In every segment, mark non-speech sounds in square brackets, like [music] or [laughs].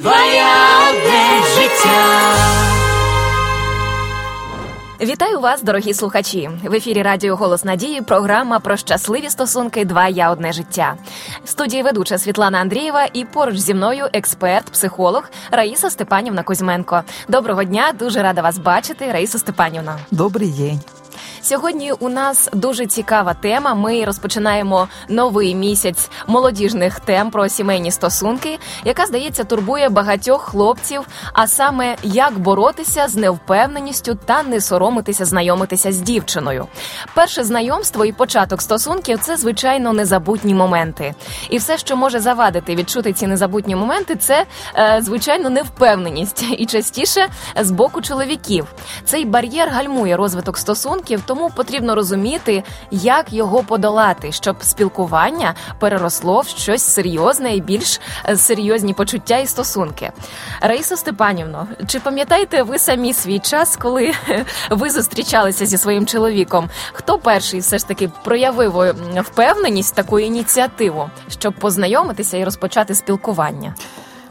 Твоя одне життя. Вітаю вас, дорогі слухачі. В ефірі Радіо Голос Надії. Програма про щасливі стосунки. Два я одне життя. В студії ведуча Світлана Андрієва і поруч зі мною експерт, психолог Раїса Степанівна Кузьменко. Доброго дня, дуже рада вас бачити, Раїса Степанівна. Добрий день. Сьогодні у нас дуже цікава тема. Ми розпочинаємо новий місяць молодіжних тем про сімейні стосунки, яка здається турбує багатьох хлопців. А саме як боротися з невпевненістю та не соромитися знайомитися з дівчиною. Перше знайомство і початок стосунків це звичайно незабутні моменти. І все, що може завадити відчути ці незабутні моменти, це е, звичайно невпевненість і частіше з боку чоловіків. Цей бар'єр гальмує розвиток стосунків тому потрібно розуміти, як його подолати, щоб спілкування переросло в щось серйозне і більш е, серйозні почуття і стосунки. Раїса Степанівно, чи пам'ятаєте ви самі свій час, коли [laughs] ви зустрічалися зі своїм чоловіком? Хто перший все ж таки проявив е, впевненість таку ініціативу, щоб познайомитися і розпочати спілкування?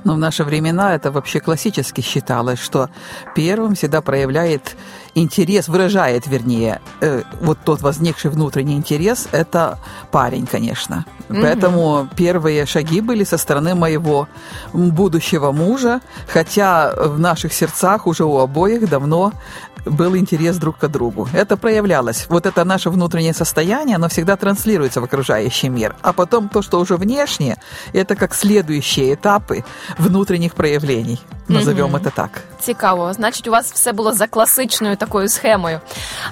Но в наши времена это вообще классически считалось, что первым всегда проявляет интерес, выражает, вернее, э, вот тот возникший внутренний интерес, это парень, конечно. Mm-hmm. Поэтому первые шаги были со стороны моего будущего мужа, хотя в наших сердцах уже у обоих давно был интерес друг к другу. Это проявлялось. Вот это наше внутреннее состояние, оно всегда транслируется в окружающий мир. А потом то, что уже внешнее, это как следующие этапы внутренних проявлений. Назовем mm-hmm. это так. Цікаво. Значить, у вас все було за класичною такою схемою.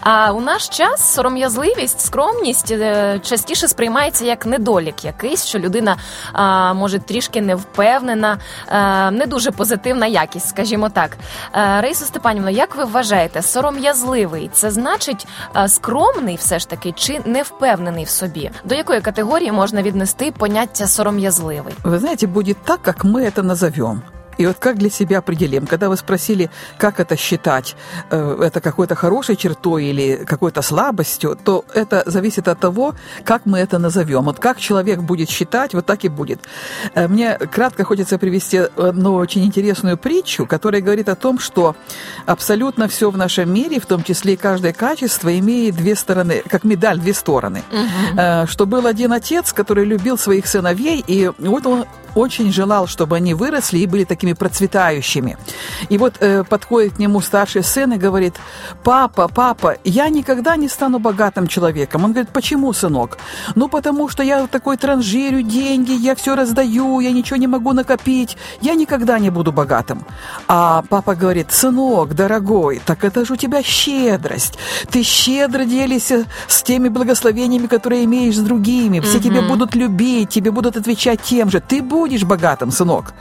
А у наш час сором'язливість, скромність частіше сприймається як недолік якийсь, що людина а, може трішки невпевнена, а, не дуже позитивна якість, скажімо так. А, Раїса Степанівна, як ви вважаєте, Сором'язливий це значить а, скромний, все ж таки, чи невпевнений в собі? До якої категорії можна віднести поняття сором'язливий? Ви знаєте, буде так, як ми це назовемо. И вот как для себя определим? Когда вы спросили, как это считать, э, это какой-то хорошей чертой или какой-то слабостью, то это зависит от того, как мы это назовем. Вот как человек будет считать, вот так и будет. Э, мне кратко хочется привести одну очень интересную притчу, которая говорит о том, что абсолютно все в нашем мире, в том числе и каждое качество, имеет две стороны, как медаль, две стороны. Угу. Что был один отец, который любил своих сыновей, и вот он очень желал, чтобы они выросли и были такими процветающими. И вот э, подходит к нему старший сын и говорит, папа, папа, я никогда не стану богатым человеком. Он говорит, почему, сынок? Ну, потому что я такой транжирю деньги, я все раздаю, я ничего не могу накопить, я никогда не буду богатым. А папа говорит, сынок, дорогой, так это же у тебя щедрость. Ты щедро делишься с теми благословениями, которые имеешь с другими. Все mm-hmm. тебя будут любить, тебе будут отвечать тем же. Ты будешь будешь богатым, сынок.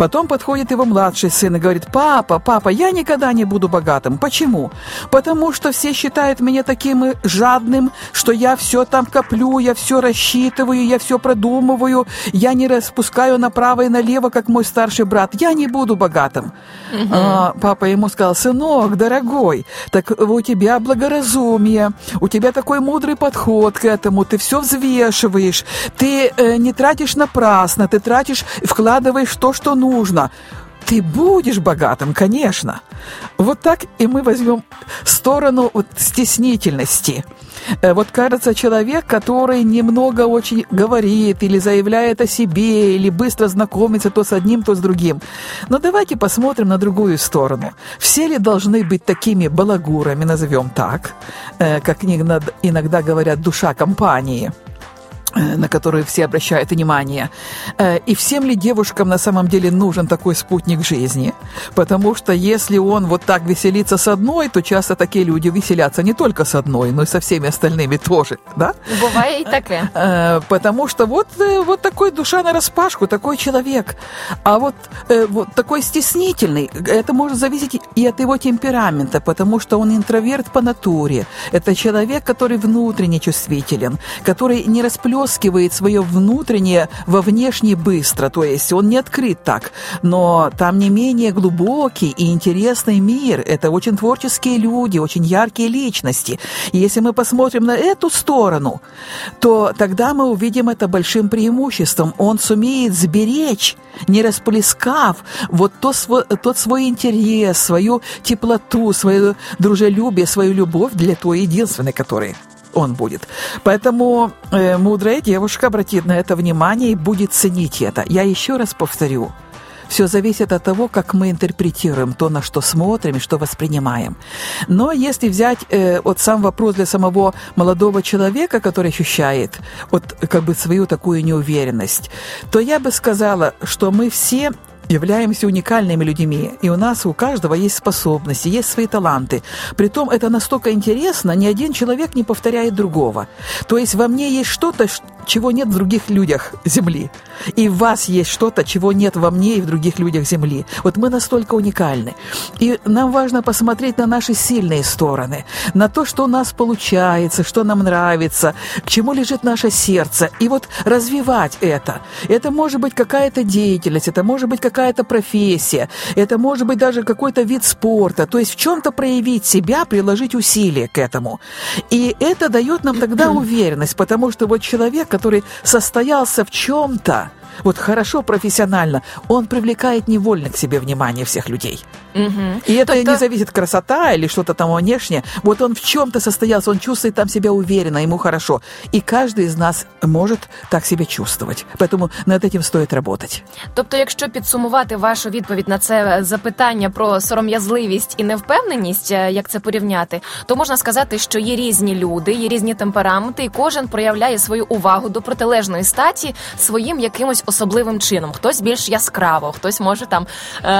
Потом подходит его младший сын и говорит, папа, папа, я никогда не буду богатым. Почему? Потому что все считают меня таким жадным, что я все там коплю, я все рассчитываю, я все продумываю, я не распускаю направо и налево, как мой старший брат. Я не буду богатым. Угу. А, папа ему сказал, сынок, дорогой, так у тебя благоразумие, у тебя такой мудрый подход к этому, ты все взвешиваешь, ты э, не тратишь напрасно, ты тратишь, вкладываешь то, что нужно. Ты будешь богатым, конечно. Вот так и мы возьмем сторону вот стеснительности. Э, вот кажется, человек, который немного очень говорит или заявляет о себе, или быстро знакомится то с одним, то с другим. Но давайте посмотрим на другую сторону. Все ли должны быть такими балагурами, назовем так, э, как иногда говорят, душа компании – на которые все обращают внимание. Э, и всем ли девушкам на самом деле нужен такой спутник жизни? Потому что если он вот так веселится с одной, то часто такие люди веселятся не только с одной, но и со всеми остальными тоже, да? Бывает и такое. Э, потому что вот, вот такой душа на распашку, такой человек. А вот, вот такой стеснительный, это может зависеть и от его темперамента, потому что он интроверт по натуре. Это человек, который внутренне чувствителен, который не расплет выплескивает свое внутреннее во внешне быстро, то есть он не открыт так, но там не менее глубокий и интересный мир. Это очень творческие люди, очень яркие личности. И если мы посмотрим на эту сторону, то тогда мы увидим это большим преимуществом. Он сумеет сберечь, не расплескав вот то, тот свой интерес, свою теплоту, свое дружелюбие, свою любовь для той единственной, которой он будет. Поэтому э, мудрая девушка обратит на это внимание и будет ценить это. Я еще раз повторю. Все зависит от того, как мы интерпретируем то, на что смотрим и что воспринимаем. Но если взять э, вот сам вопрос для самого молодого человека, который ощущает вот как бы свою такую неуверенность, то я бы сказала, что мы все являемся уникальными людьми, и у нас у каждого есть способности, есть свои таланты. Притом это настолько интересно, ни один человек не повторяет другого. То есть во мне есть что-то, чего нет в других людях Земли. И в вас есть что-то, чего нет во мне и в других людях Земли. Вот мы настолько уникальны. И нам важно посмотреть на наши сильные стороны, на то, что у нас получается, что нам нравится, к чему лежит наше сердце. И вот развивать это. Это может быть какая-то деятельность, это может быть какая-то профессия, это может быть даже какой-то вид спорта. То есть в чем-то проявить себя, приложить усилия к этому. И это дает нам тогда [clears throat] уверенность, потому что вот человек, который состоялся в чем-то, вот хорошо профессионально, он привлекает невольно к себе внимание всех людей. Угу. И это тобто... не зависит красота или что-то там внешнее. Вот он в чем-то состоялся, он чувствует там себя уверенно, ему хорошо. И каждый из нас может так себе чувствовать. Поэтому над этим стоит работать. Тобто, якщо підсумувати вашу відповідь на це запитання про сором'язливість і невпевненість, як це порівняти, то можна сказати, що є різні люди, є різні темпераменти, і кожен проявляє свою увагу до протилежної статі своїм якимось особливим чином. Хтось більш яскраво, хтось може там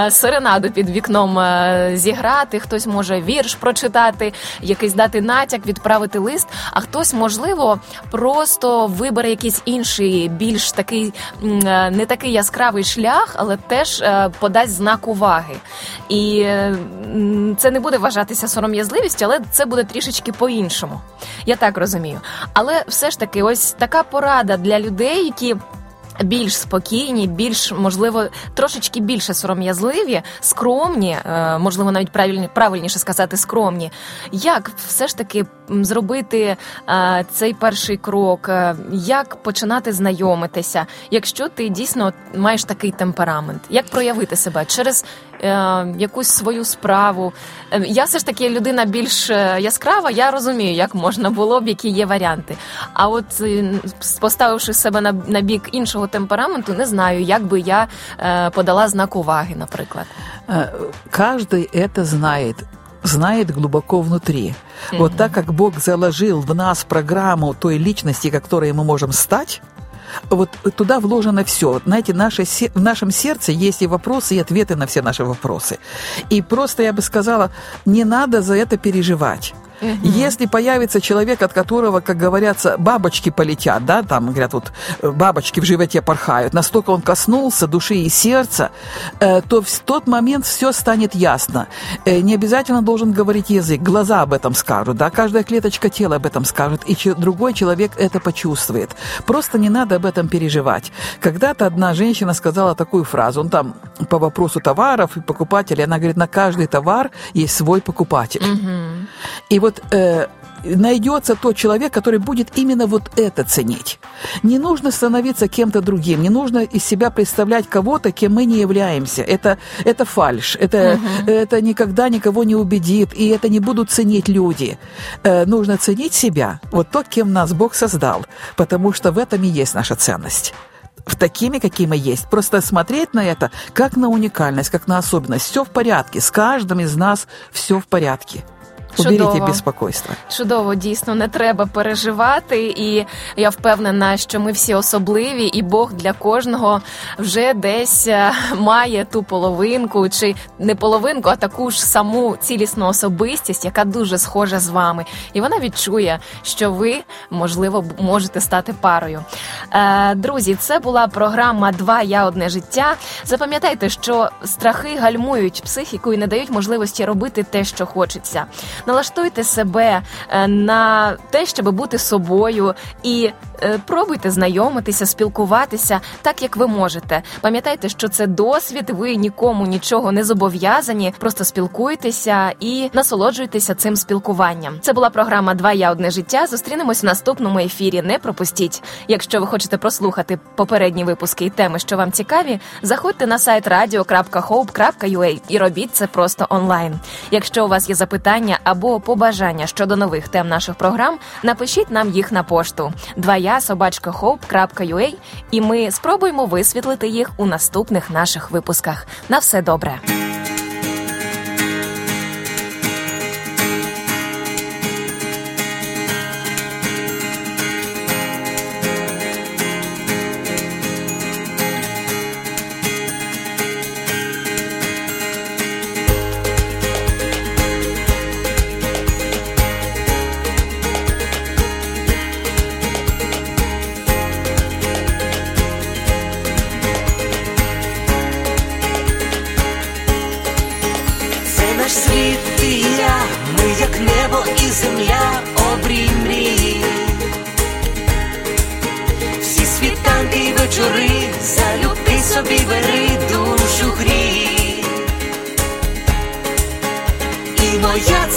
серенаду під вікном зіграти, хтось може вірш прочитати, якийсь дати натяк, відправити лист. А хтось, можливо, просто вибере якийсь інший, більш такий не такий яскравий шлях, але теж подасть знак уваги. І це не буде вважатися сором'язливістю, але це буде трішечки по-іншому. Я так розумію. Але все ж таки, ось така порада для людей, які більш спокійні, більш можливо трошечки більше сором'язливі, скромні, е, можливо, навіть правильні, правильніше сказати, скромні. Як все ж таки зробити е, цей перший крок? Е, як починати знайомитися, якщо ти дійсно маєш такий темперамент? Як проявити себе через якусь свою справу? Я все ж таки людина більш яскрава, я розумію, як можна було б, які є варіанти. А от поставивши себе на, на бік іншого темпераменту, не знаю, як би я подала знак уваги, наприклад. Каждый это знает знает глубоко внутри. Mm-hmm. Вот так как Бог заложил в нас программу той личности, которой мы можем стать, вот туда вложено все. Знаете, наше, в нашем сердце есть и вопросы, и ответы на все наши вопросы. И просто я бы сказала, не надо за это переживать. Угу. Если появится человек, от которого, как говорятся, бабочки полетят, да, там говорят, вот э, бабочки в животе порхают, настолько он коснулся души и сердца, э, то в тот момент все станет ясно. Э, не обязательно должен говорить язык, глаза об этом скажут, да, каждая клеточка тела об этом скажет, и другой человек это почувствует. Просто не надо об этом переживать. Когда-то одна женщина сказала такую фразу, он там по вопросу товаров и покупателей, она говорит, на каждый товар есть свой покупатель. Угу. И вот вот э, найдется тот человек, который будет именно вот это ценить. Не нужно становиться кем-то другим, не нужно из себя представлять кого-то, кем мы не являемся. Это, это фальш, это, uh-huh. это никогда никого не убедит, и это не будут ценить люди. Э, нужно ценить себя, вот то, кем нас Бог создал, потому что в этом и есть наша ценность в такими, какие мы есть. Просто смотреть на это как на уникальность, как на особенность. Все в порядке. С каждым из нас все в порядке. Уберіть безпокойство. Чудово, дійсно, не треба переживати, і я впевнена, що ми всі особливі, і Бог для кожного вже десь е, має ту половинку, чи не половинку, а таку ж саму цілісну особистість, яка дуже схожа з вами. І вона відчує, що ви, можливо, можете стати парою. Е, друзі, це була програма Два я одне життя. Запам'ятайте, що страхи гальмують психіку і не дають можливості робити те, що хочеться. Налаштуйте себе е, на те, щоб бути собою, і е, пробуйте знайомитися, спілкуватися так, як ви можете. Пам'ятайте, що це досвід, ви нікому нічого не зобов'язані. Просто спілкуйтеся і насолоджуйтеся цим спілкуванням. Це була програма Два я одне життя. Зустрінемось в наступному ефірі. Не пропустіть. Якщо ви хочете прослухати попередні випуски і теми, що вам цікаві, заходьте на сайт radio.hope.ua і робіть це просто онлайн. Якщо у вас є запитання або побажання щодо нових тем наших програм, напишіть нам їх на пошту двоя собачка і ми спробуємо висвітлити їх у наступних наших випусках. На все добре.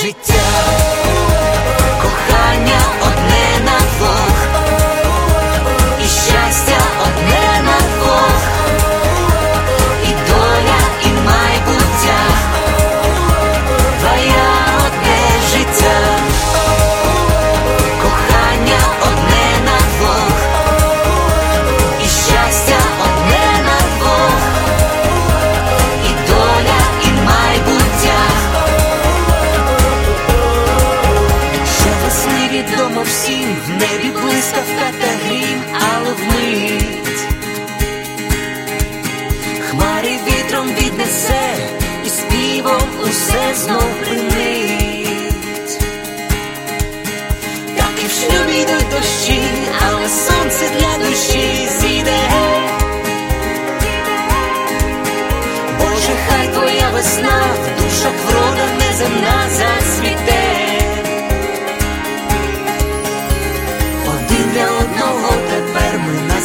życie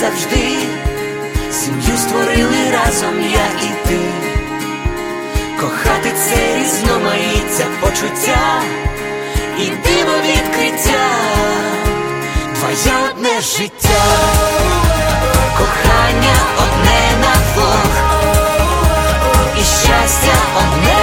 завжди, сім'ю створили разом я і ти, кохати це різноманіття почуття і диво відкриття, твоє одне життя, кохання одне на вог, і щастя одне.